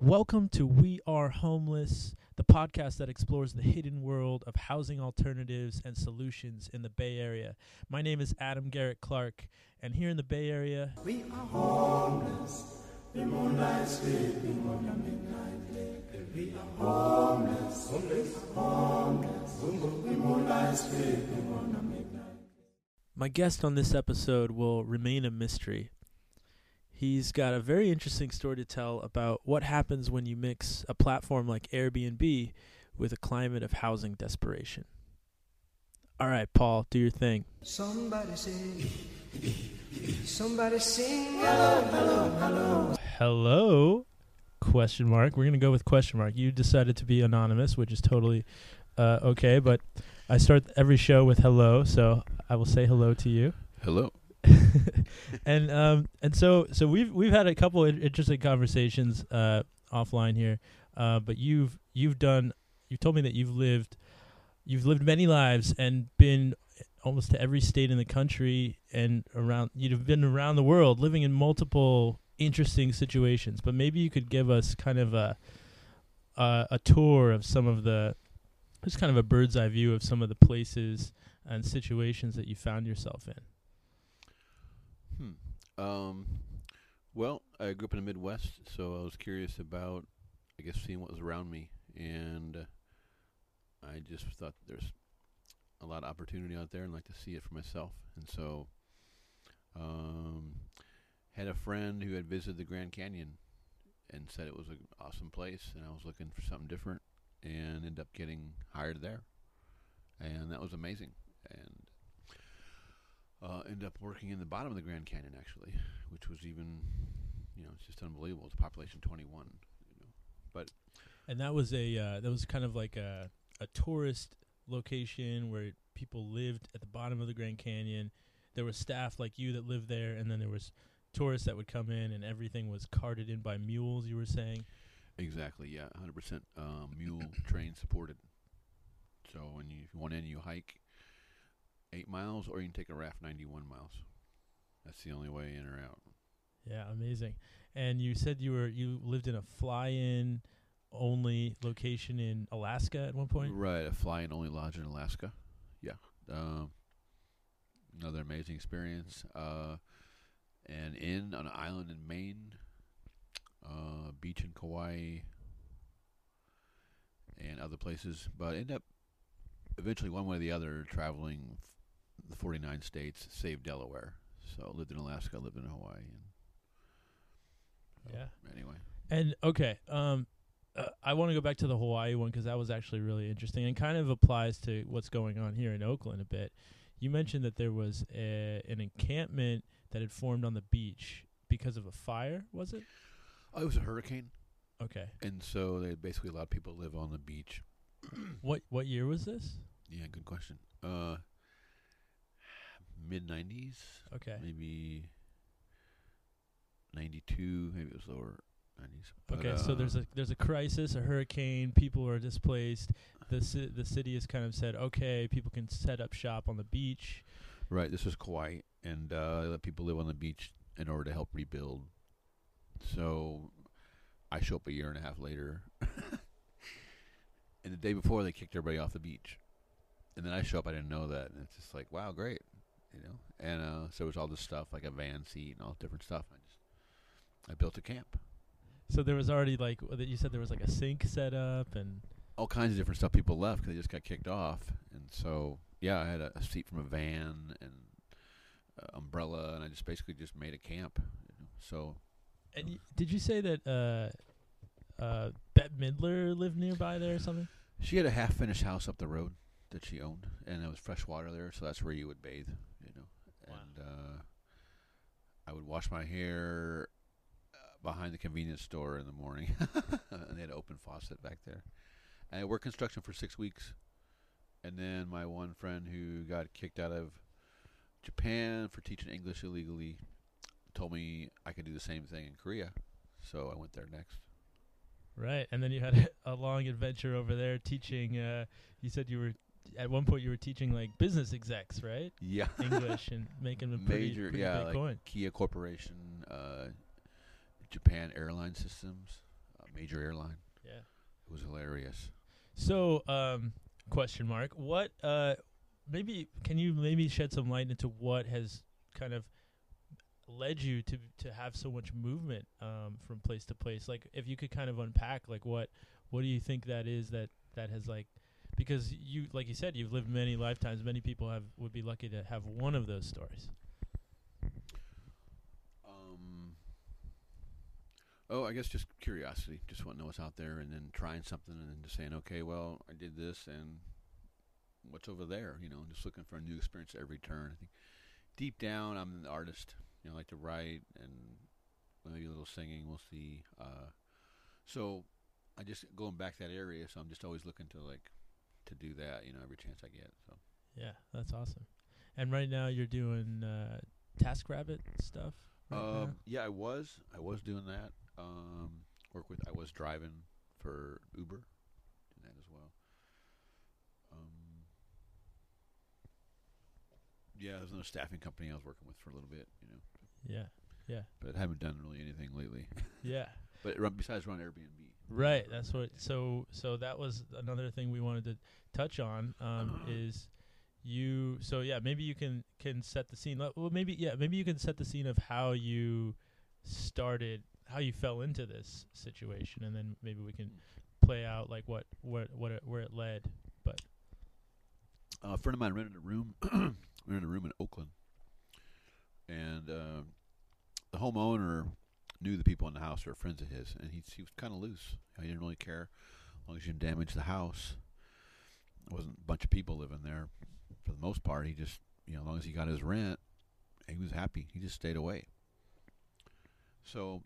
Welcome to We Are Homeless, podcast that explores the hidden world of housing alternatives and solutions in the Bay Area. My name is Adam Garrett Clark, and here in the Bay Area, We are homeless. The moonlight sleeping on the midnight lake. We are homeless. Homeless. Homeless. The moonlight sleeping on the midnight my guest on this episode will remain a mystery. He's got a very interesting story to tell about what happens when you mix a platform like Airbnb with a climate of housing desperation. All right, Paul, do your thing. Somebody sing. Somebody sing. Hello, hello, hello. hello question mark we're gonna go with question mark you decided to be anonymous which is totally uh, okay but i start every show with hello so i will say hello to you Hello. and um and so so we've we've had a couple of interesting conversations uh offline here uh but you've you've done you've told me that you've lived you've lived many lives and been almost to every state in the country and around you've been around the world living in multiple interesting situations but maybe you could give us kind of a a, a tour of some of the just kind of a bird's eye view of some of the places and situations that you found yourself in. Um. Well, I grew up in the Midwest, so I was curious about, I guess, seeing what was around me, and I just thought there's a lot of opportunity out there, and like to see it for myself. And so, um, had a friend who had visited the Grand Canyon, and said it was an awesome place, and I was looking for something different, and ended up getting hired there, and that was amazing. And uh, ended up working in the bottom of the Grand Canyon actually, which was even, you know, it's just unbelievable. It's population 21, you know. But. And that was a uh, that was kind of like a a tourist location where people lived at the bottom of the Grand Canyon. There was staff like you that lived there, and then there was tourists that would come in, and everything was carted in by mules. You were saying, Exactly, yeah, 100% um, mule train supported. So when you if you want in, you hike eight miles, or you can take a raft 91 miles. That's the only way in or out. yeah, amazing. And you said you were you lived in a fly-in only location in Alaska at one point. Right, a fly-in only lodge in Alaska. Yeah, um, another amazing experience. Uh, and in on an island in Maine, uh, beach in Kauai, and other places. But end up eventually one way or the other traveling f- the 49 states, save Delaware. So lived in Alaska, lived in Hawaii. And so Yeah. Anyway. And okay, um, uh, I want to go back to the Hawaii one because that was actually really interesting and kind of applies to what's going on here in Oakland a bit. You mentioned that there was a, an encampment that had formed on the beach because of a fire. Was it? Oh, it was a hurricane, Okay. and so they basically allowed people to live on the beach. What what year was this? Yeah, good question. Uh, mid '90s, Okay. maybe '92, maybe it was lower '90s. Okay, so uh, there's a there's a crisis, a hurricane, people are displaced. The ci- the city has kind of said, okay, people can set up shop on the beach. right. This was Kauai, and uh, they let people live on the beach in order to help rebuild. So I show up a year and a half later, and the day before they kicked everybody off the beach, and then I show up. I didn't know that, and it's just like, wow, great, you know. And uh, so it was all this stuff like a van seat and all different stuff. I just I built a camp. So there was already like that you said there was like a sink set up and all kinds of different stuff. People left because they just got kicked off, and so yeah, I had a, a seat from a van and uh, umbrella, and I just basically just made a camp. You know? So and y- did you say that uh uh Bette Midler lived nearby there or something? she had a half-finished house up the road that she owned, and there was fresh water there, so that's where you would bathe. Wow. and uh, I would wash my hair uh, behind the convenience store in the morning, and they had an open faucet back there. And I worked construction for six weeks, and then my one friend who got kicked out of Japan for teaching English illegally told me I could do the same thing in Korea, so I went there next. Right, and then you had a long adventure over there teaching. Uh, you said you were at one point you were teaching like business execs, right? Yeah, English and making them pretty, major, pretty yeah, big like coin. Kia Corporation, uh, Japan Airline Systems, a major airline. Yeah. It was hilarious. So, um, question mark. What? Uh, maybe can you maybe shed some light into what has kind of led you to to have so much movement um, from place to place? Like, if you could kind of unpack, like, what what do you think that is that that has like because you like you said you've lived many lifetimes. Many people have would be lucky to have one of those stories. Um, oh, I guess just curiosity. Just want to know what's out there, and then trying something, and then just saying, okay, well, I did this, and what's over there? You know, just looking for a new experience every turn. I think deep down, I'm an artist. You know, I like to write and maybe a little singing. We'll see. Uh, so I just going back that area. So I'm just always looking to like to do that. You know, every chance I get. So Yeah, that's awesome. And right now you're doing uh, TaskRabbit stuff. Right? Um, yeah, I was. I was doing that. Um, work with. I was driving for Uber, doing that as well. Um, yeah, there's another staffing company I was working with for a little bit, you know, Yeah, yeah, but I haven't done really anything lately. yeah. but run, besides run Airbnb. Right. That's what. So so that was another thing we wanted to touch on. Um, is you. So yeah, maybe you can can set the scene. Well, maybe yeah, maybe you can set the scene of how you started, how you fell into this situation, and then maybe we can play out like what what what it, where it led. But Uh, a friend of mine rented a room. rented a room in Oakland, and uh, the homeowner knew the people in the house were friends of his, and he he was kind of loose. He didn't really care as long as you didn't damage the house. There wasn't a bunch of people living there for the most part. He just you know as long as he got his rent, he was happy. He just stayed away. So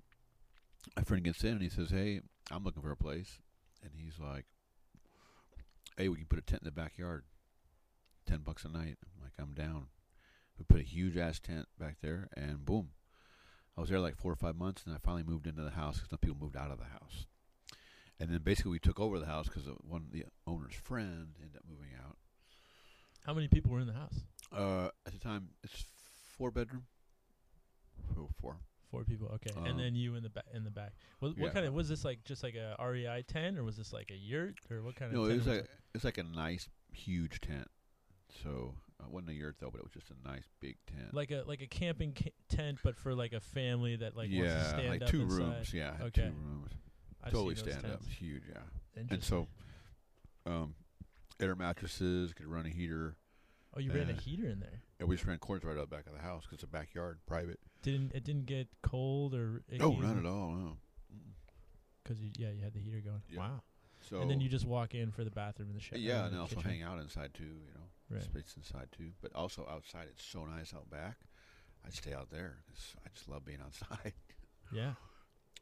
my friend gets in and he says, "Hey, I'm looking for a place," and he's like, "Hey, we can put a tent in the backyard." ten bucks a night. I'm like, I'm down. We put a huge ass tent back there, and boom, I was there like four or five months, and I finally moved into the house because some people moved out of the house. And then basically we took over the house because one of the owner's friend ended up moving out. how many people were in the house? Uh, at the time, it's four bedroom. Four. four. Four people. Okay, and then you in the back. In the back. What, what yeah. kind of was this like? Just like a REI tent, or was this like a yurt, or what kind of? No, it was like it's like a nice huge tent. So it wasn't a yurt though, but it was just a nice big tent. like a like a camping ca- tent, but for like a family that like wants to yeah, stand like up two inside. rooms. Yeah, Okay. two rooms. I've totally stand up. tents. It's huge. Yeah. and so um, air mattresses could run a heater. oh, you ran a uh, heater in there. And we just ran cords right out the back of the house because it's a backyard, private. Didn't it didn't get cold or? No, not at all. No. Because you yeah you had the heater going. Yeah. Wow. So and then you just walk in for the bathroom and the shower. yeah, and and also kitchen. hang out inside too. You know, Right. space inside too. But also outside, it's so nice out back. I'd stay out there 'cause I just love being outside. Yeah.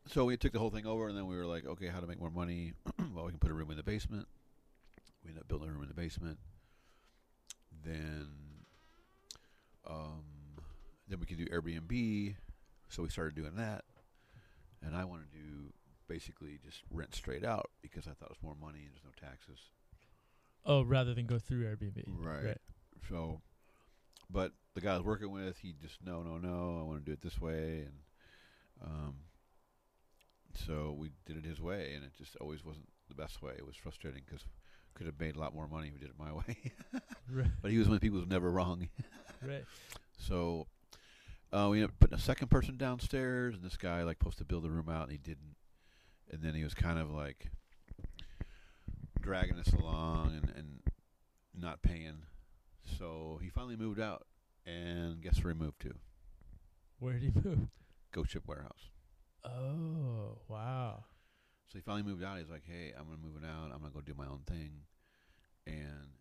So we took the whole thing over, and then we were like, okay, how to make more money? well, we can put a room in the basement. We ended up building a room in the basement. Then, um, then we could do Airbnb. So we started doing that, and I wanted to basically just rent straight out because I thought it was more money and there's no taxes. Oh, rather than go through Airbnb. Right. So, but the guy I was working with, he just no, no, no. I want to do it this way, and um, so we did it his way, and it just always wasn't the best way. It was frustrating because could have made a lot more money if we did it my way. Right. but he was one of the people who's never wrong. Right. So uh, we ended up putting a second person downstairs, and this guy like supposed to build the room out, and he didn't. And then he was kind of like dragging us along and, and not paying. So he finally moved out, and guess where he moved to? Where did he move? Ghost Ship Warehouse. Oh wow. So he finally moved out. He's like, "Hey, I'm gonna move it out. I'm gonna go do my own thing." And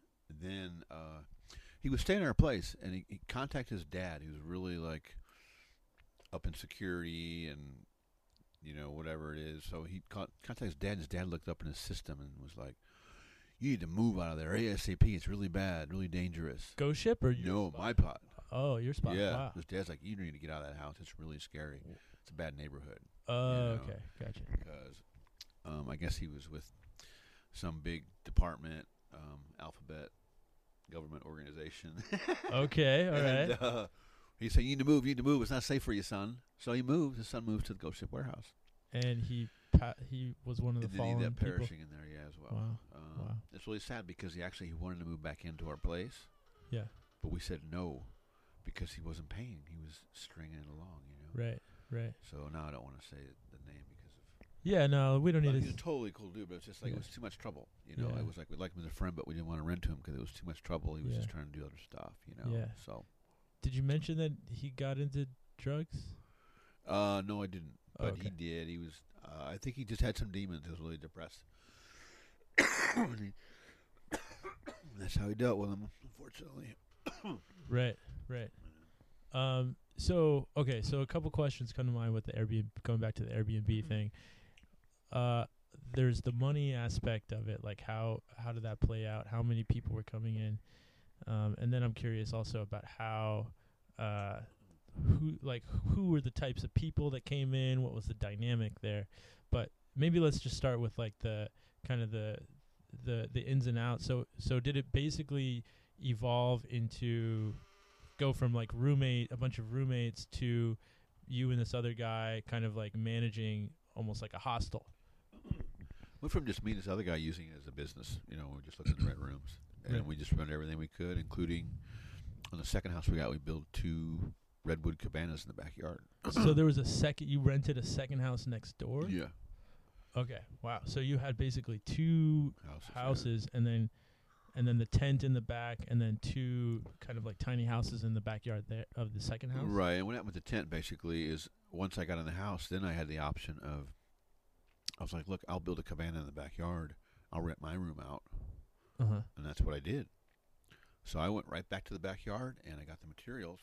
then uh, he was staying at our place, and he, he contacted his dad, He was really like up in security and you know whatever it is. So he con- contacted his dad. And his dad looked up in his system and was like, "You need to move out of there ASAP. It's really bad, really dangerous." Ghost ship or your No, my pot. Oh, your spot. yeah. Wow. His dad's like, you need to get out of that house. It's really scary. It's a bad neighborhood Oh, know. okay. Gotcha. because um, I guess he was with some big department, um, alphabet government organization. Okay. All right. and, uh, he said, "You need to move. You need to move. It's not safe for you, son." So he moved. His son moved to the Ghost Ship Warehouse. and he pa- he was one of the fallen ended up people. perishing in there, yeah, as well. Wow. Um, Wow. It's really sad because he actually he wanted to move back into our place, Yeah. but we said no because he wasn't paying. He was stringing it along, you know. Right. Right. So now I don't want to say the name because of. Yeah. No, we don't need he's a totally cool dude, but it's just like Yeah. it was too much trouble. You know, Yeah. it was like we liked him as a friend, but we didn't want to rent to him because it was too much trouble. He was Yeah. just trying to do other stuff, you know. Yeah. So, Did you mention that he got into drugs? uh, no, I didn't, But he did. He was. Uh, I think he just had some demons. He was really depressed. That's how he dealt with them, unfortunately. Right. Right. Um. So okay. So a couple questions come to mind with the Airbnb. Going back to the Airbnb thing. Uh, there's the money aspect of it. Like how how did that play out? How many people were coming in? Um, and then I'm curious also about how, uh, who like who were the types of people that came in? What was the dynamic there? But maybe let's just start with like the kind of the the the ins and outs. So so did it basically evolve into go from like roommate a bunch of roommates to you and this other guy kind of like managing almost like a hostel. Went from just me and this other guy using it as a business. You know, we just looking to rent rooms, and Right. we just rented everything we could, including on the second house we got. We built two redwood cabanas in the backyard. so there was a second you rented a second house next door? Yeah, Okay. Wow. So you had basically two houses. houses and then and then the tent in the back and then two kind of like tiny houses in the backyard there of the second house. Right, and what happened with the tent basically is once I got in the house, then I had the option of I was like, look, I'll build a cabana in the backyard. I'll rent my room out, Uh-huh. and that's what I did. So I went right back to the backyard and I got the materials.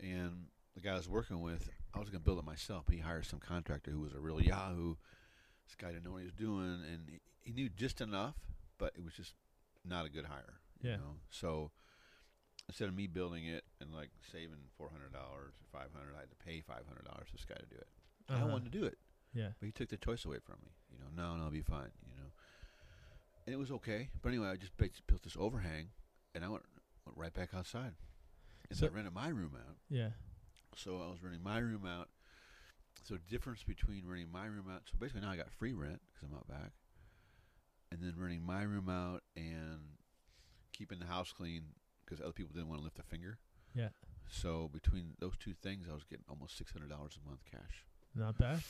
And the guy I was working with, I was going to build it myself, but he hired some contractor who was a real Yahoo. This guy didn't know what he was doing, and he, he knew just enough, but it was just not a good hire. Yeah. You know? So instead of me building it and like saving four hundred dollars or five hundred, I had to pay five hundred dollars for this guy to do it. I Uh-huh. wanted to do it, Yeah. but he took the choice away from me. You know, no, no, I'll be fine. You know, and it was okay. But anyway, I just built this overhang, and I went went right back outside. And so I rented my room out. Yeah. So I was renting my room out. So difference between renting my room out. So basically now I got free rent because I'm out back, and then renting my room out and keeping the house clean because other people didn't want to lift a finger. Yeah. So between those two things, I was getting almost six hundred dollars a month cash. Not bad.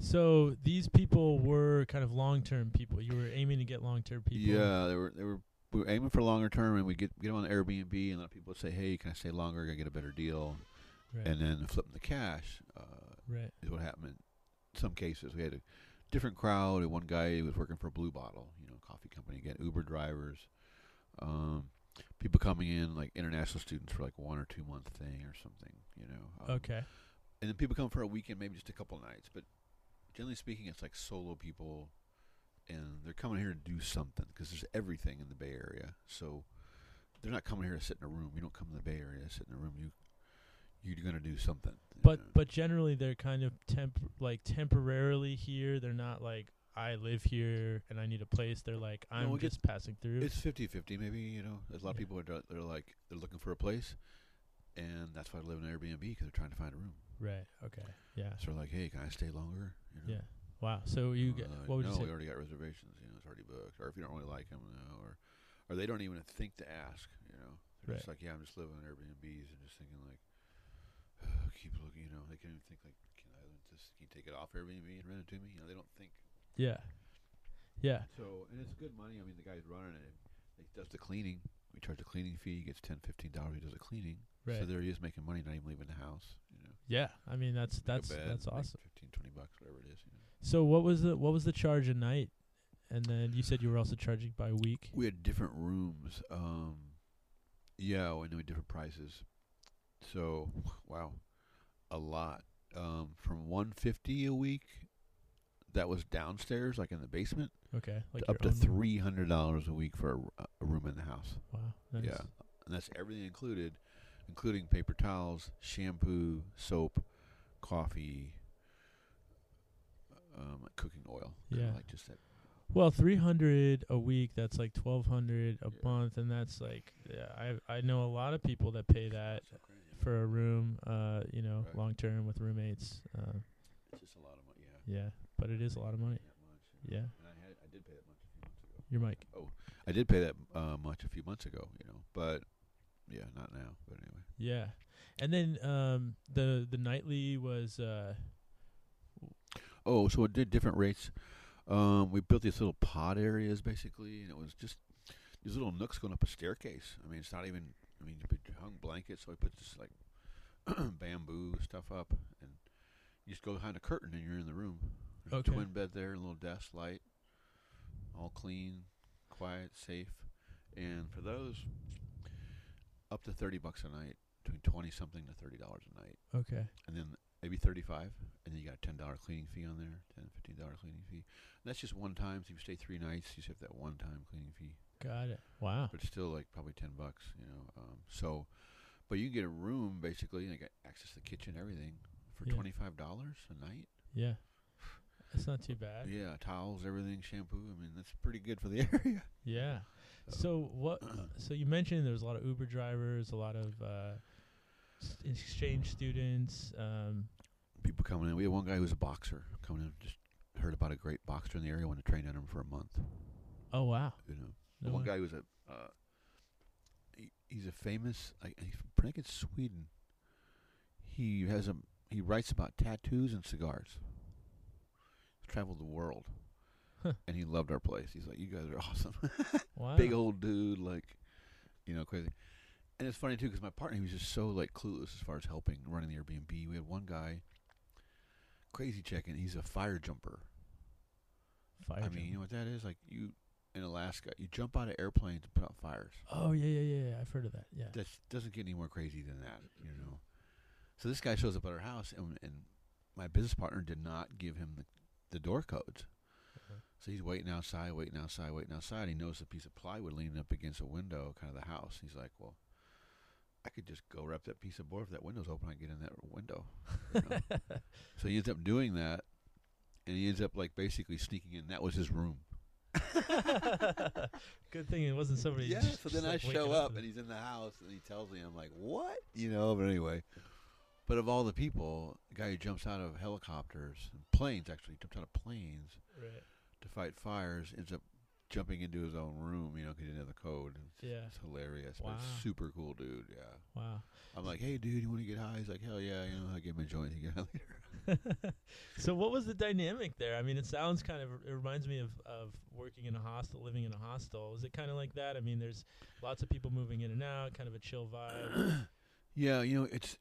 So these people were kind of long-term people. You were aiming to get long-term people. Yeah, they were they were we were aiming for longer term, and we get get them on Airbnb, and a lot of people say, "Hey, can I stay longer? Can I get a better deal?" Right. And then flip them the cash. Uh, right. is what happened in some cases. We had a different crowd. and One guy was working for Blue Bottle, you know, coffee company. Again, Uber drivers, um, people coming in like international students for like one or two month thing or something, you know. Um, Okay. And then people come for a weekend, maybe just a couple nights. But generally speaking, it's like solo people, and they're coming here to do something because there's everything in the Bay Area. So they're not coming here to sit in a room. You don't come to the Bay Area to sit in a room. You you're going to do something. But know. but generally they're kind of temp like temporarily here. They're not like I live here and I need a place. They're like I'm get- just passing through. It's 50-50 maybe, you know. There's a lot of people are they're like they're looking for a place and that's why they live in Airbnb because they're trying to find a room. right. Okay. Yeah. So they're like, "Hey, can I stay longer?" You know. Yeah. Wow. So you Uh, get like, what would no, you say? we already got reservations, you know, it's already booked. Or if you don't really like them, know, or or they don't even think to ask, you know. They're just like, "Yeah, I'm just living in Airbnbs and just thinking like oh, keep looking, you know, they can't even think like, "Can I this? Can you take it off Airbnb and rent it to me?" You know, they don't think Yeah. Yeah. So, and it's good money. I mean, the guy's running it. He does the cleaning. We charge a cleaning fee. He gets ten, fifteen dollars. He does the cleaning. Right. So Right. there he is making money, not even leaving the house. You know, Yeah. I mean that's that's bed, that's awesome. 15, 20 bucks, whatever it is. You know. So what was the what was the charge a night? And then you said you were also charging by week. We had different rooms. Um, yeah, and we knew different prices. So, wow, a lot. Um, from one fifty a week, that was downstairs, like in the basement, Okay. Like to up to three hundred dollars a week for a room in the house. Wow. Nice. Yeah, and that's everything included. including paper towels, shampoo, soap, coffee, um, like cooking oil. Yeah. like just that. Well, three hundred a week. That's like twelve hundred a Yeah. month, and that's like yeah. I I know a lot of people that pay that So for a room. Uh, you know, Right. long term with roommates. Uh, It's just a lot of money. Yeah. yeah, but it is a lot of money. Yeah, I had I did pay that much a few months ago. your mic. Oh, I did pay that uh, much a few months ago. You know, but yeah, not now. But anyway. Yeah, and then um the the nightly was uh Oh, so it did different rates. Um, we built these little pod areas basically, and it was just these little nooks going up a staircase. I mean, it's not even. I mean, we hung blankets, so we put this like bamboo stuff up, and you just go behind a curtain, and you're in the room. There's Okay. twin bed there, a little desk, light, all clean, quiet, safe, and for those, up to thirty bucks a night, between twenty something to thirty dollars a night okay. and then maybe 35 and then you got a $10 cleaning fee on there 10 $15 cleaning fee and that's just one time so if you stay three nights you just have that one time cleaning fee Got it. Wow. but it's still like probably 10 bucks you know um, so but you can get a room basically and you got access to the kitchen everything for Yeah. $25 a night Yeah. That's not too bad. yeah towels everything shampoo i mean that's pretty good for the area Yeah. So what? So you mentioned there was a lot of Uber drivers, a lot of uh, exchange students. Um, people coming in we had one guy who was a boxer coming in just heard about a great boxer in the area wanted to train under him for a month oh wow. you know No one way. guy was a uh, he, he's a famous I, he's from, I think it's Sweden. He has a he writes about tattoos and cigars. He's traveled the world, Huh. and he loved our place. He's like, "You guys are awesome." Wow. Big old dude, like you know, crazy. And it's funny too because my partner he was just so like clueless as far as helping running the Airbnb. We had one guy, crazy checking. He's a fire jumper. Fire I mean, you know what that is? Like you in Alaska, you jump out of airplanes and put out fires. Oh yeah, yeah, yeah, yeah. I've heard of that. Yeah. that doesn't get any more crazy than that, you know. So this guy shows up at our house, and, and my business partner did not give him the, the door codes. Uh-huh. So he's waiting outside, waiting outside, waiting outside. He noticed a piece of plywood leaning up against a window, kind of the house. He's like, "Well, I could just go wrap that piece of board if that window's open. I can get in that window." you know? so he ends up doing that, and he ends up like basically sneaking in. That was his room. Good thing it wasn't somebody. Yeah. just- So then I like, show up with- and he's in the house and he tells me, I'm like, what? You know, but anyway. But of all the people, the guy who jumps out of helicopters and planes, actually jumps out of planes Right. to fight fires, ends up jumping into his own room, you know, because he didn't have the code. It's, Yeah. it's hilarious. Wow. But super cool dude, yeah. Wow. I'm like, hey, dude, you want to get high? He's like, hell yeah, you know, I give him a joint. He get high later. so what was the dynamic there? I mean, it sounds kind of it reminds me of of working in a hostel, living in a hostel. Is it kind of like that? I mean, there's lots of people moving in and out, kind of a chill vibe. Yeah, you know, it's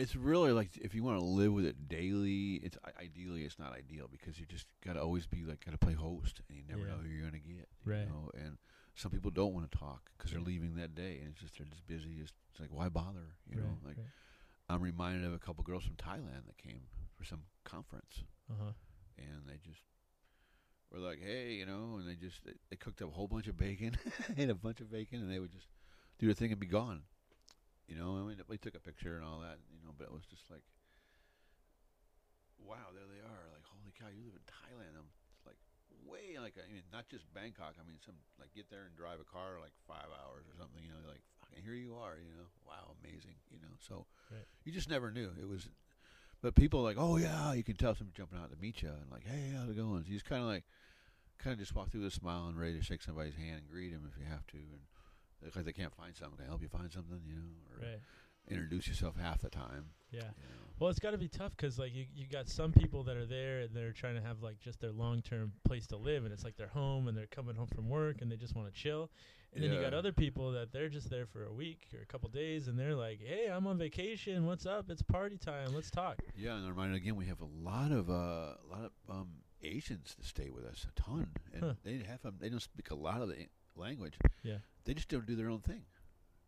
it's really like if you want to live with it daily, it's ideally it's not ideal because you just got to always be like got to play host and you never Yeah. know who you're going to get, you Right. know, and some people don't want to talk because they're leaving that day and it's just they're just busy just it's like why bother, you know? right, Like I'm reminded of a couple girls from Thailand that came for some conference Uh huh. and they just were like, "Hey, you know," and they just they, they cooked up a whole bunch of bacon, ate a bunch of bacon, and they would just do their thing and be gone. You know, I mean, we took a picture and all that, you know, but it was just like, wow, there they are. Like, holy cow, you live in Thailand. I'm like way like I mean, not just Bangkok. I mean, some like get there and drive a car like five hours or something. You know, like fucking here you are. You know, wow, amazing. You know, so Right. you just never knew it was. But people like, oh yeah, you can tell somebody jumping out to meet you and like, hey, how's it going? So you just kind of like, kind of just walk through with a smile and ready to shake somebody's hand and greet them if you have to, and because they can't find something, can I help you find something, you know, or Right. introduce yourself half the time. Yeah. You know. Well, it's got to be tough because like you you got some people that are there and they're trying to have like just their long term place to live and it's like their home and they're coming home from work and they just want to chill. And then you got other people that they're just there for a week or a couple days and they're like, "Hey, I'm on vacation. What's up? It's party time. Let's talk." Yeah, and I'm again, we have a lot of uh, a lot of um, Asians that stay with us, a ton, and Huh. they have um, they don't speak a lot of the language. Yeah. They just don't do their own thing,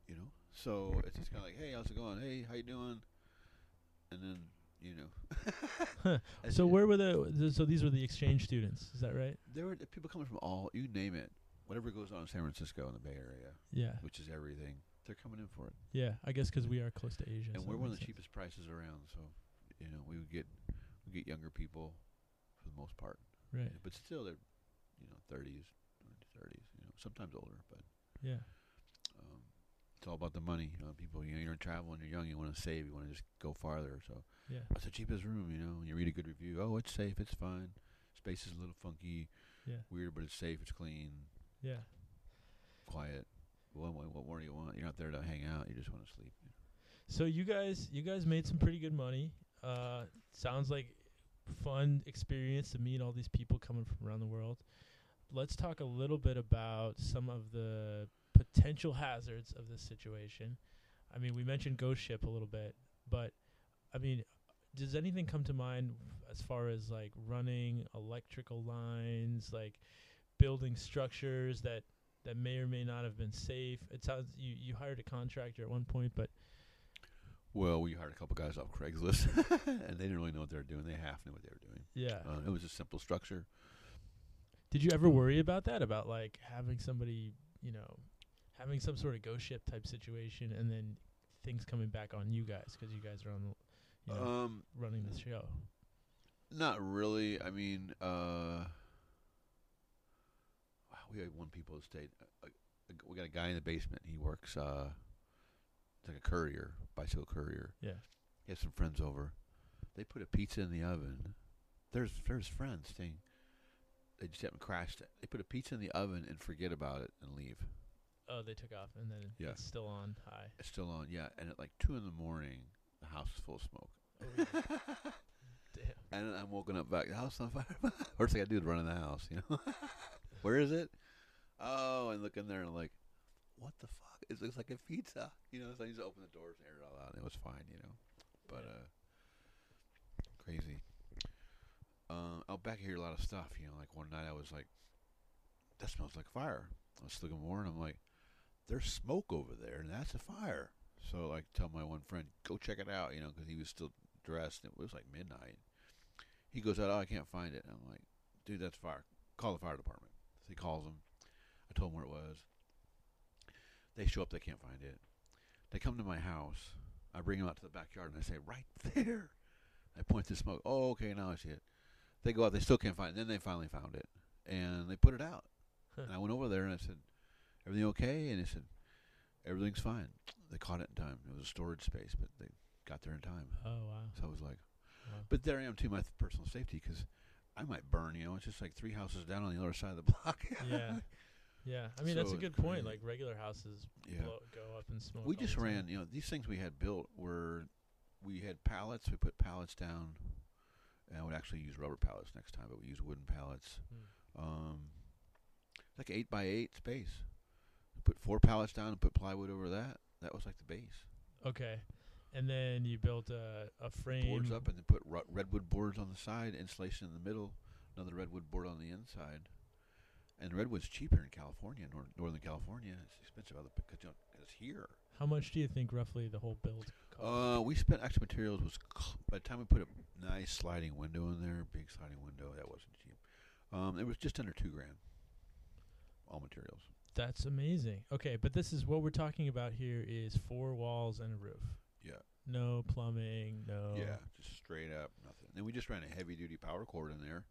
you know. So it's just kind of like, hey, how's it going? Hey, how you doing? And then you know. So where were the th- so these were the exchange students, is that right? there were people coming from all you name it, whatever goes on in San Francisco in the Bay Area, Yeah. which is everything. they're coming in for it. Yeah, I guess because we are close to Asia. and so we're one of the sense. cheapest prices around. So, you know, we would get we get younger people for the most part, Right. but still they're you know thirties, thirties. You know, sometimes older, but Yeah. um, it's all about the money. You know, people you know you're traveling, you're young, you want to save, you want to just go farther. So, Yeah. what's the cheapest room? You know, and you read a good review. Oh, it's safe, it's fine. Space is a little funky, Yeah. weird, but it's safe, it's clean, Yeah. quiet. What, what, what more do you want? You're not there to hang out. You just want to sleep. So you guys, you guys made some pretty good money. Uh, sounds like fun experience to meet all these people coming from around the world. Let's talk a little bit about some of the potential hazards of this situation. I mean, we mentioned ghost ship a little bit, but I mean, does anything come to mind as far as like running electrical lines, like building structures that that may or may not have been safe? It sounds you you hired a contractor at one point, but Well, we hired a couple guys off Craigslist, and they didn't really know what they were doing. They half knew what they were doing. yeah. Uh, it was a simple structure. Did you ever worry about that? About like having somebody, you know, having some sort of ghost ship type situation, and then things coming back on you guys because you guys are on, the, you know, Um, running the show. not really. I mean, uh, wow, we had one people that stayed. Uh, uh, we got a guy in the basement. He works. Uh, it's like a courier, bicycle courier. Yeah. He has some friends over. They put a pizza in the oven. There's there's friends staying. They just haven't crashed. They put a pizza in the oven and forget about it and leave. Oh, they took off, and then Yeah. it's still on high. It's still on, yeah. And at like two in the morning, the house is full of smoke. Oh, yeah. Damn. And I'm woken up back. The house on fire. First thing I do is run in the house. You know, where is it? Oh, and look in there and I'm like, what the fuck? It looks like a pizza. You know, so I just open the doors and air it all out, and it was fine. You know, but Yeah. uh, crazy. Uh, out back I hear a lot of stuff. You know, like one night I was like, that smells like fire. I was looking more and I'm like, there's smoke over there, and that's a fire. So like, tell my one friend, go check it out. You know, because he was still dressed. And it was like midnight. He goes out, oh, I can't find it. And I'm like, dude, that's fire. Call the fire department. So he calls them. I told him where it was. They show up, they can't find it. They come to my house. I bring them out to the backyard and I say, right there. I point to smoke. Oh, okay, now I see it. They go out, they still can't find it. Then they finally found it. And they put it out. Huh. and I went over there and I said, everything okay? And they said, everything's fine. They caught it in time. It was a storage space, but they got there in time. Oh wow. So I was like, wow. but there I am too, my personal safety, because I might burn. You know, it's just like three houses down on the other side of the block. yeah. Yeah. I mean, that's a good point. Like regular houses Yeah. blow, go up in smoke. we just ran. You know, these things we had built were, we had pallets. We put pallets down. And I would actually use rubber pallets next time, but we use wooden pallets. Hmm. Um, like eight by eight space. Put four pallets down and put plywood over that. That was like the base. Okay. And then you built a a frame. Boards up and then put ru- redwood boards on the side, insulation in the middle, another redwood board on the inside. And redwood's cheaper in California, nor- Northern California. It's expensive other because you know, 'cause it's here. How much do you think roughly the whole build cost? Uh, we spent extra materials was c- by the time we put a nice sliding window in there, big sliding window, that wasn't cheap. Um, it was just under two grand. All materials. That's amazing. Okay, but this is what we're talking about here is four walls and a roof. Yeah. No plumbing, no Yeah, just straight up nothing. And we just ran a heavy duty power cord in there.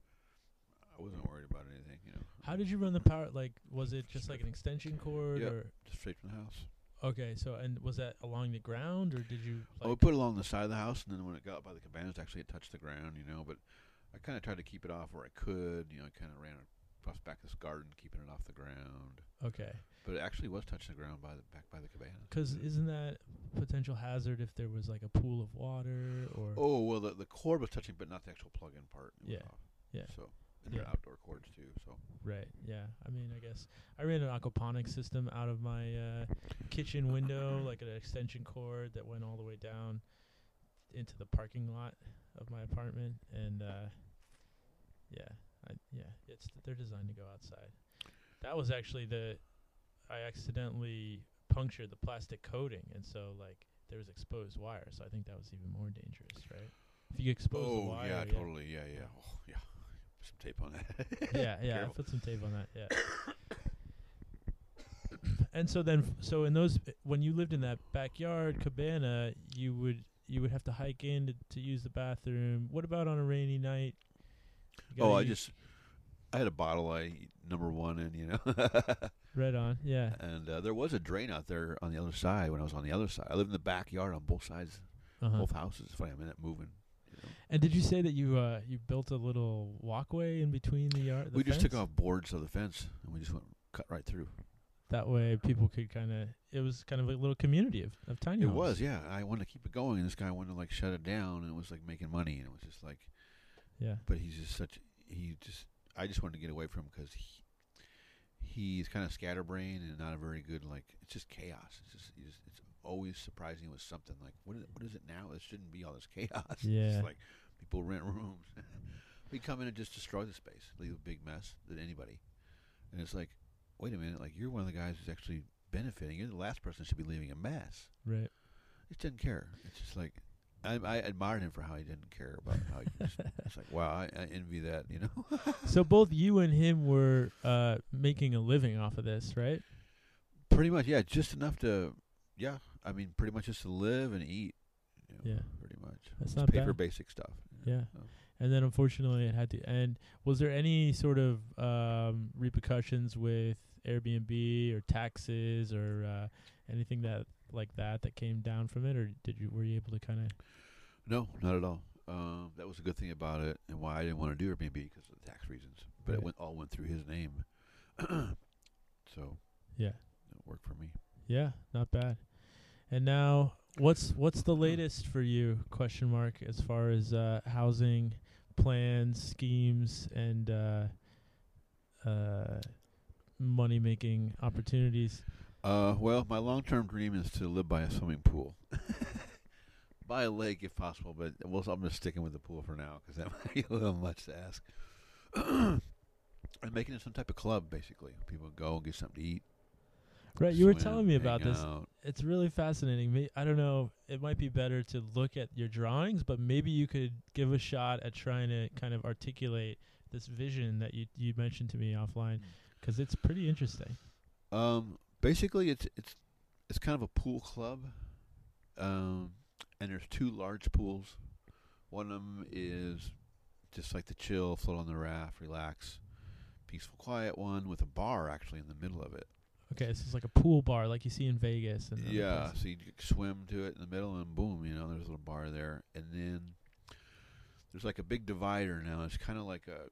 I wasn't worried about anything, you know. How did you run the power like was it just like an extension cord Yep. or Just straight from the house. Okay, so and was that along the ground or did you like oh, we put it along the side of the house, and then when it got by the cabanas, actually it touched the ground, you know. But I kind of tried to keep it off where I could, you know. I kind of ran across the back of this garden, keeping it off the ground. Okay. But it actually was touching the ground by the back by the cabanas. Cuz isn't that potential hazard if there was like a pool of water or Oh well, the the cord was touching, but not the actual plug-in part. It Yeah, yeah. So and they're Yeah. outdoor cords too. So Right. Yeah. I mean, I guess I ran an aquaponics system out of my uh, kitchen window, like an extension cord that went all the way down into the parking lot of my apartment, and uh, yeah, I, yeah, it's they're designed to go outside. That was actually the I accidentally punctured the plastic coating, and so like there was exposed wire. So I think that was even more dangerous, right? If you expose the oh wire, yeah, totally, yeah, yeah, oh, yeah. Some tape on that. yeah, yeah. I Careful. put some tape on that. Yeah. And so then, f- so in those, when you lived in that backyard cabana, you would you would have to hike in to, to use the bathroom. What about on a rainy night? Oh, I just I had a bottle I number one in, you know. right on. Yeah. and uh, there was a drain out there on the other side when I was on the other side. I lived in the backyard on both sides, Uh-huh. both houses. Funny, I'm in it moving. And did you say that you uh you built a little walkway in between the yard? The we just took off boards of the fence and we just went cut right through. That way, people could kind of. It was kind of a little community of, of tiny It homes. was, yeah. I wanted to keep it going, and this guy wanted to like shut it down, and it was like making money, and it was just like. Yeah. But he's just such. He just. I just wanted to get away from him because he. He's kind of scatterbrained and not a very good like. It's just chaos. It's just. It's, it's always surprising with something like what is, what is it now? It shouldn't be all this chaos. Yeah. like people rent rooms. we come in and just destroy the space, leave a big mess than anybody, and it's like, wait a minute, like you're one of the guys who's actually benefiting. You're the last person that should be leaving a mess Right. just didn't care. It's just like I, I admired him for how he didn't care about how he just, it's like wow, I, I envy that, you know. so both you and him were uh making a living off of this, right? pretty much, yeah, just enough to, yeah. I mean, pretty much just to live and eat. You know, Yeah. pretty much. That's Just not pay for bad. basic stuff. you Yeah. so. And then unfortunately, it had to end. Was there any sort of um, repercussions with Airbnb or taxes or uh, anything that like that that came down from it, or did you were you able to kind of? No, not at all. Um, that was a good thing about it, and why I didn't want to do Airbnb because of the tax reasons. But Right. it went all went through his name, so Yeah. it worked for me. Yeah, not bad. And now, what's what's the latest for you? Question mark as far as uh, housing plans, schemes, and uh, uh, money making opportunities. Uh, well, my long-term dream is to live by a swimming pool, by a lake if possible. But we'll, I'm just sticking with the pool for now because that might be a little much to ask. I'm making it some type of club, basically. People go and get something to eat. Right, you were swim, telling me about this. out. It's really fascinating. May- I don't know. It might be better to look at your drawings, but maybe you could give a shot at trying to kind of articulate this vision that you you mentioned to me offline, because it's pretty interesting. Um, basically, it's it's it's kind of a pool club, um, and there's two large pools. One of them is just like the chill, float on the raft, relax, peaceful, quiet one with a bar actually in the middle of it. Okay, this is like a pool bar, like you see in Vegas. And Yeah, so you swim to it in the middle, and boom, you know, there's a little bar there, and then there's like a big divider now. It's kind of like a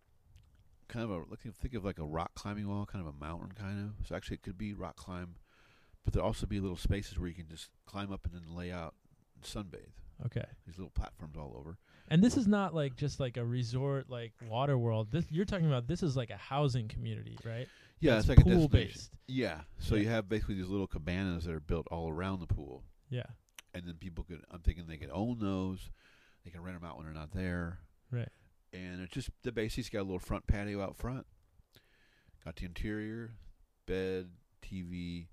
kind of a think of like a rock climbing wall, kind of a mountain, kind of. So actually, it could be rock climb, but there also be little spaces where you can just climb up and then lay out and sunbathe. Okay. These little platforms all over. And this is not like just like a resort, like water world. This you're talking about. This is like a housing community, right? Yeah, That's it's like a pool destination. based. Yeah, so Yeah. you have basically these little cabanas that are built all around the pool. Yeah. and then people could. I'm thinking they could own those. They can rent them out when they're not there. Right. And it's just the basics. Got a little front patio out front. Got the interior, bed, TV.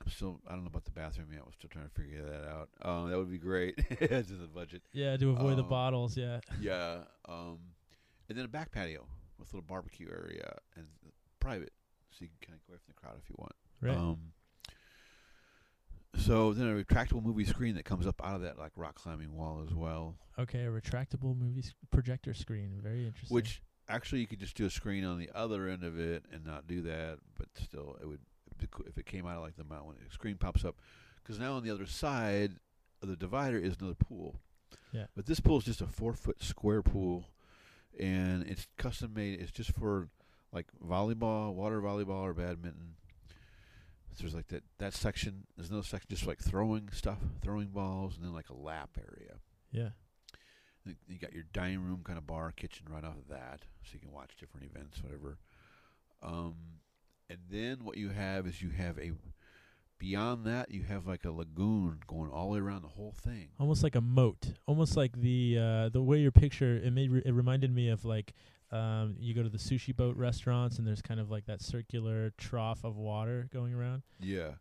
I'm still. I don't know about the bathroom yet. We're still trying to figure that out. Um, that would be great. it's just a budget. Yeah, to avoid the Um, bottles. Yeah. Yeah. Um, and then a back patio with a little barbecue area and private, so you can kind of go away from the crowd if you want. Right. Um, so then a retractable movie screen that comes up out of that like rock climbing wall as well, okay, a retractable movie s- projector screen. Very interesting. which actually you could just do a screen on the other end of it and not do that, but still it would if it came out of like the mountain when the screen pops up, because now on the other side of the divider is another pool. Yeah. But this pool is just a four foot square pool, and it's custom made. It's just for like volleyball, water volleyball, or badminton. There's like that that section. There's another section just like throwing stuff, throwing balls, and then like a lap area. yeah. You got your dining room kind of bar, kitchen right off of that, so you can watch different events, whatever. Um, and then what you have is you have a beyond that you have like a lagoon going all the way around the whole thing. Almost like a moat. Almost like the uh, the way your picture it made re- it reminded me of like um, you go to the sushi boat restaurants and there's kind of like that circular trough of water going around. Yeah.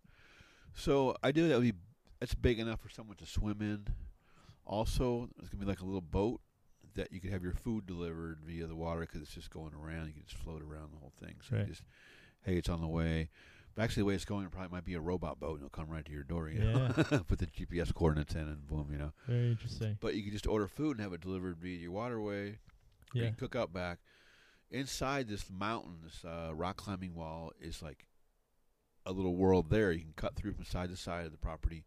So I do that would be that's big enough for someone to swim in. Also, it's gonna be like a little boat that you could have your food delivered via the water because it's just going around. You can just float around the whole thing. So Right. you just hey, it's on the way. But actually, the way it's going, it probably might be a robot boat, and it'll come right to your door. You know, put the GPS coordinates in, and boom, you know. Very interesting. But you can just order food and have it delivered via your waterway. Yeah. You can cook out back. Inside this mountain, this uh, rock climbing wall is like a little world there. You can cut through from side to side of the property.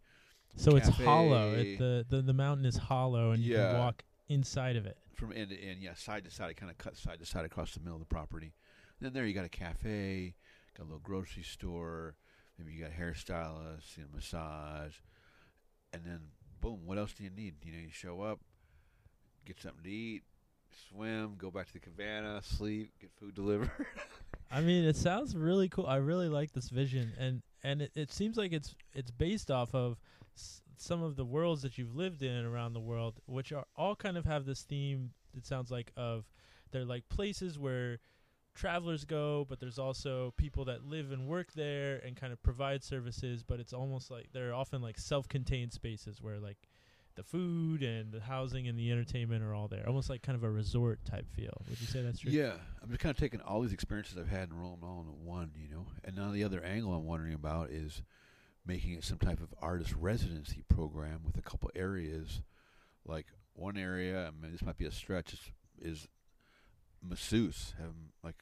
So it's hollow. It, the, the the mountain is hollow, and you can walk inside of it. from end to end, yeah, side to side. It kind of cuts side to side across the middle of the property. And then there you got a cafe, got a little grocery store, maybe you got hairstylists, you know, massage, and then boom, what else do you need? You know, you show up, get something to eat, swim, go back to the cabana, sleep, get food delivered. I mean, it sounds really cool. I really like this vision, and and it, it seems like it's it's based off of s- some of the worlds that you've lived in around the world, which are all kind of have this theme. It sounds like of they're like places where travelers go, but there's also people that live and work there and kind of provide services. But it's almost like they're often like self-contained spaces where like the food and the housing and the entertainment are all there, almost like kind of a resort type feel. Would you say that's true? Yeah, I'm just kind of taking all these experiences I've had and rolling them all into one, you know. And now the other angle I'm wondering about is making it some type of artist residency program with a couple areas. Like one area, I mean, this might be a stretch, is, is masseuse, having like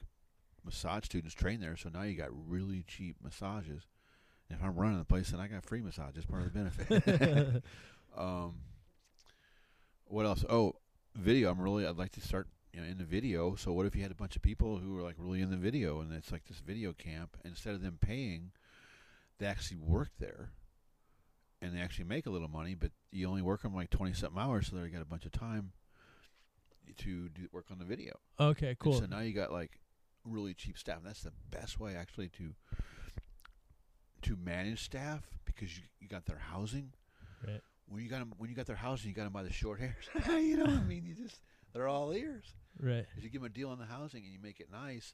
massage students train there. So now you got really cheap massages. And if I'm running the place, then I got free massage as part of the benefit. um, what else? Oh, video. I'm really. I'd like to start you know in the video. So what if you had a bunch of people who are like really in the video, and it's like this video camp. And instead of them paying, they actually work there, and they actually make a little money. But you only work them like twenty something hours, so they got a bunch of time to do work on the video. Okay, And cool. so now you got like really cheap staff. And that's the best way actually to to manage staff because you you got their housing. Right. When you got 'em- when you got their housing, you got them by the short hairs. you know, what I mean, you just they're all ears. Right, If you give them a deal on the housing and you make it nice,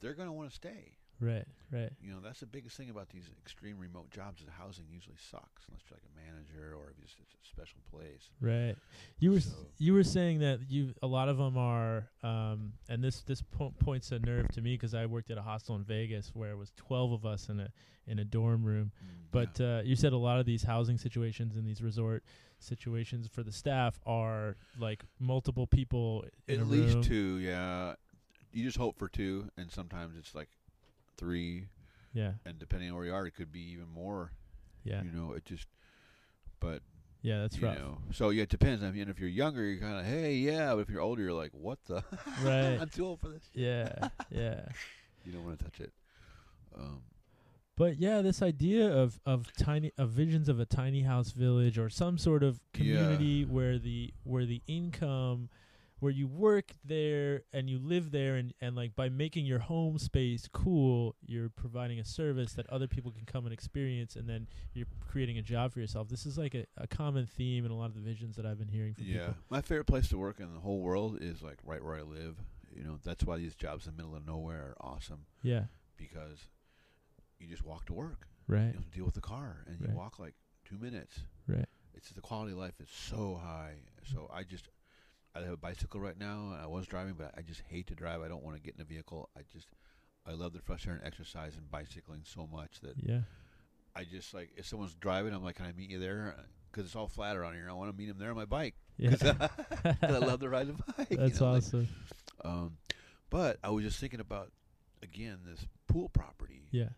they're going to want to stay. Right, right. You know, that's the biggest thing about these extreme remote jobs. Is the housing usually sucks unless you're like a manager or if it's, a special place. Right. You were So- you were saying that you a lot of them are um and this this po- points a nerve to me because I worked at a hostel in Vegas where it was 12 of us in a in a dorm room. But uh, you said a lot of these housing situations and these resort situations for the staff are like multiple people in At least room. two, yeah. You just hope for two, and sometimes it's like three, Yeah. and depending on where you are, it could be even more. Yeah. You know, it just. But Yeah, that's know, so yeah, it depends. I mean, if you're younger, you're kind of hey, yeah. But if you're older, you're like, what the? Right. I'm too old for this. Yeah. Yeah. You don't want to touch it. Um, But yeah, this idea of of tiny of visions of a tiny house village or some sort of Yeah. community where the where the income where you work there and you live there and, and like by making your home space cool, you're providing a service that other people can come and experience and then you're creating a job for yourself. This is like a, a common theme in a lot of the visions that I've been hearing from yeah, people. my favorite place to work in the whole world is like right where I live. You know, that's why these jobs in the middle of nowhere are awesome Yeah. because you just walk to work. Right. You don't have to deal with the car, and you walk like two minutes. Right. It's the quality of life is so high. So I just I have a bicycle right now. I was driving, but I just hate to drive. I don't want to get in a vehicle. I just I love the fresh air and exercise and bicycling so much that Yeah. I just like if someone's driving, I'm like, can I meet you there? Because it's all flat around here. I want to meet them there on my bike. Yeah. 'Cause I love to ride a bike. you That's know, like- awesome. um, but I was just thinking about again this pool property yeah.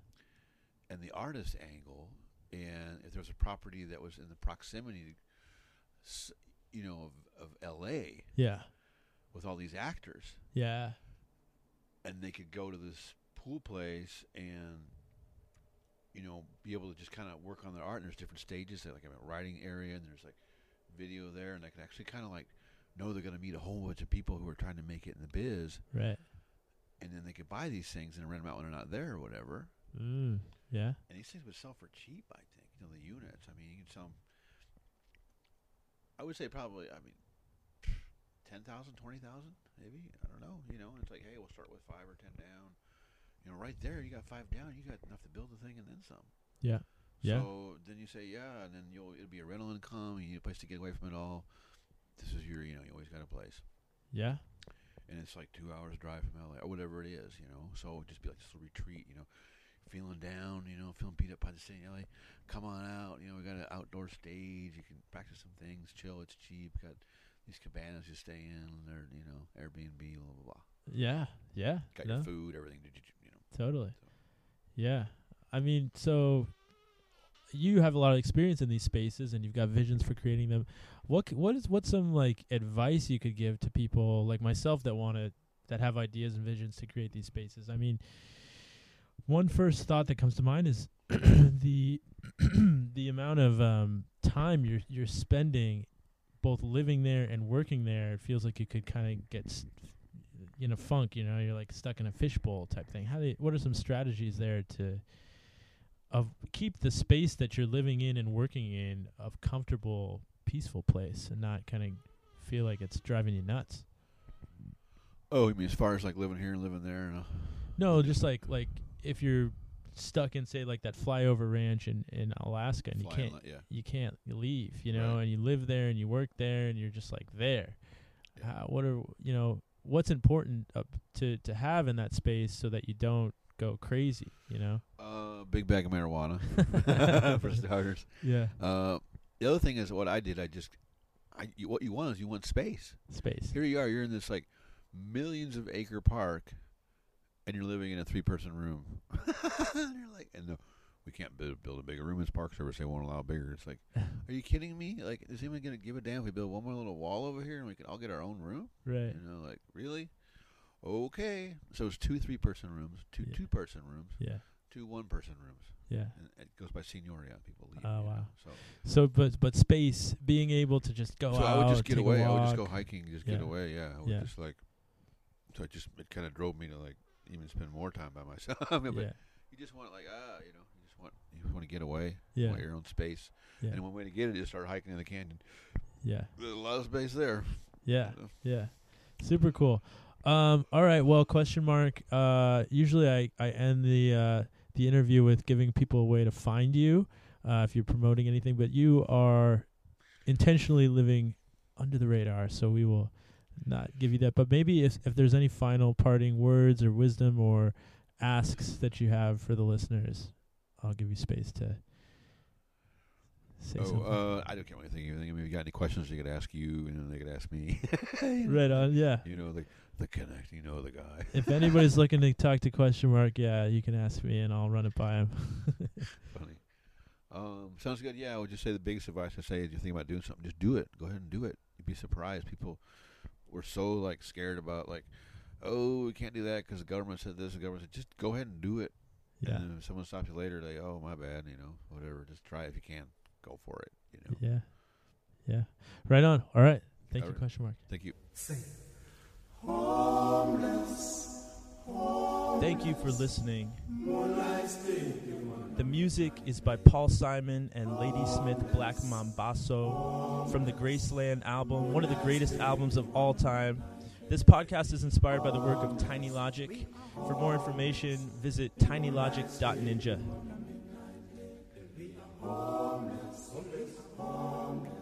and the artist angle, and if there was a property that was in the proximity, you know, of, of L.A. Yeah. with all these actors, Yeah. and they could go to this pool place and you know be able to just kind of work on their art. And there's different stages, they like have a writing area, and there's like video there, and they can actually kind of like know they're going to meet a whole bunch of people who are trying to make it in the biz, Right. and then they could buy these things and rent them out when they're not there or whatever. Mm. Yeah. And these things would sell for cheap, I think. You know, the units. I mean, you can sell them. I would say probably. I mean, 10,000, 20,000, maybe. I don't know. You know, it's like, hey, we'll start with five or ten down. You know, right there, you got five down. You got enough to build the thing and then some. Yeah. Yeah. So then you say, yeah, and then you'll it'll be a rental income. You need a place to get away from it all. This is your, you know, you always got a place, Yeah. and it's like two hours drive from LA or whatever it is, you know. So just be like this little retreat, you know. feeling down, you know, feeling beat up by the city of LA, come on out. You know, we got an outdoor stage. You can practice some things, chill. It's cheap. Got these cabanas you stay in. They're you know Airbnb, blah blah blah. Yeah, yeah. Got no, your food, everything. You know. totally. So. Yeah, I mean, so you have a lot of experience in these spaces, and you've got visions for creating them. What c- what is what's some like advice you could give to people like myself that want to that have ideas and visions to create these spaces? I mean, one first thought that comes to mind is the the amount of um, time you're you're spending both living there and working there. It feels like you could kind of get s in a funk. You know, you're like stuck in a fishbowl type thing. How do you, what are some strategies there to of keep the space that you're living in and working in a comfortable, peaceful place, and not kind of feel like it's driving you nuts? Oh, you mean as far as like living here and living there? And, uh, No, just like like if you're stuck in say like that flyover ranch in in Alaska and you can't yeah. you can't leave, you know, Right. and you live there and you work there and you're just like there. Yeah. How, what are you know what's important up to to have in that space so that you don't go crazy, you know? Uh, big bag of marijuana for starters. Yeah, Uh, the other thing is what I did. I just, I you, what you want is you want space. space. Here you are. You're in this like millions of acre park, and you're living in a three person room. and you're like, and no, we can't build, build a bigger room. As Park Service, they won't allow bigger. It's like, are you kidding me? Like, is anyone gonna give a damn if we build one more little wall over here and we can all get our own room? Right. You know, like really? Okay. So it's two three person rooms, two Yeah. two person rooms, Yeah. two one person rooms. Yeah. And it goes by seniority on people leave. Oh, you know, wow. So, So, but but space, being able to just go so out, I would just get away. I would just go hiking, just get away. Yeah, I would Yeah. just like. So it just it kind of drove me to like even spend more time by myself. but Yeah. you just want like ah, you know, you just want you want to get away. Yeah. You want your own space. Yeah. And one way to get it is start hiking in the canyon. Yeah. There's a lot of space there. Yeah. So, Yeah. Super cool. Um, all right. Well, question mark. Uh, usually I, I end the uh, the interview with giving people a way to find you uh, if you're promoting anything, but you are intentionally living under the radar, so we will not give you that. But maybe if if there's any final parting words or wisdom or asks that you have for the listeners, I'll give you space to say oh, something. uh, I don't care what you think. of anything. I mean, if you got any questions, they could ask you, and they could ask me. Right on. Yeah. You know the the connect. You know the guy. if anybody's looking to talk to question mark, yeah, you can ask me and I'll run it by him. Funny. Um, sounds good. Yeah, I would just say the biggest advice I say is you think about doing something, just do it. Go ahead and do it. You'd be surprised. People were so like scared about like, oh, we can't do that because the government said this. The government said just go ahead and do it. yeah, And if someone stops you later, like, oh my bad, you know, whatever. Just try it if you can. Go for it. You know. yeah, yeah. Right on. All right. Thank All you, right. question mark. Thank you. Thank you for listening. The music is by Paul Simon and Ladysmith Black Mambazo from the Graceland album, one of the greatest albums of all time. This podcast is inspired by the work of Tiny Logic. For more information, visit tinylogic.ninja. Homeless, homeless, homeless,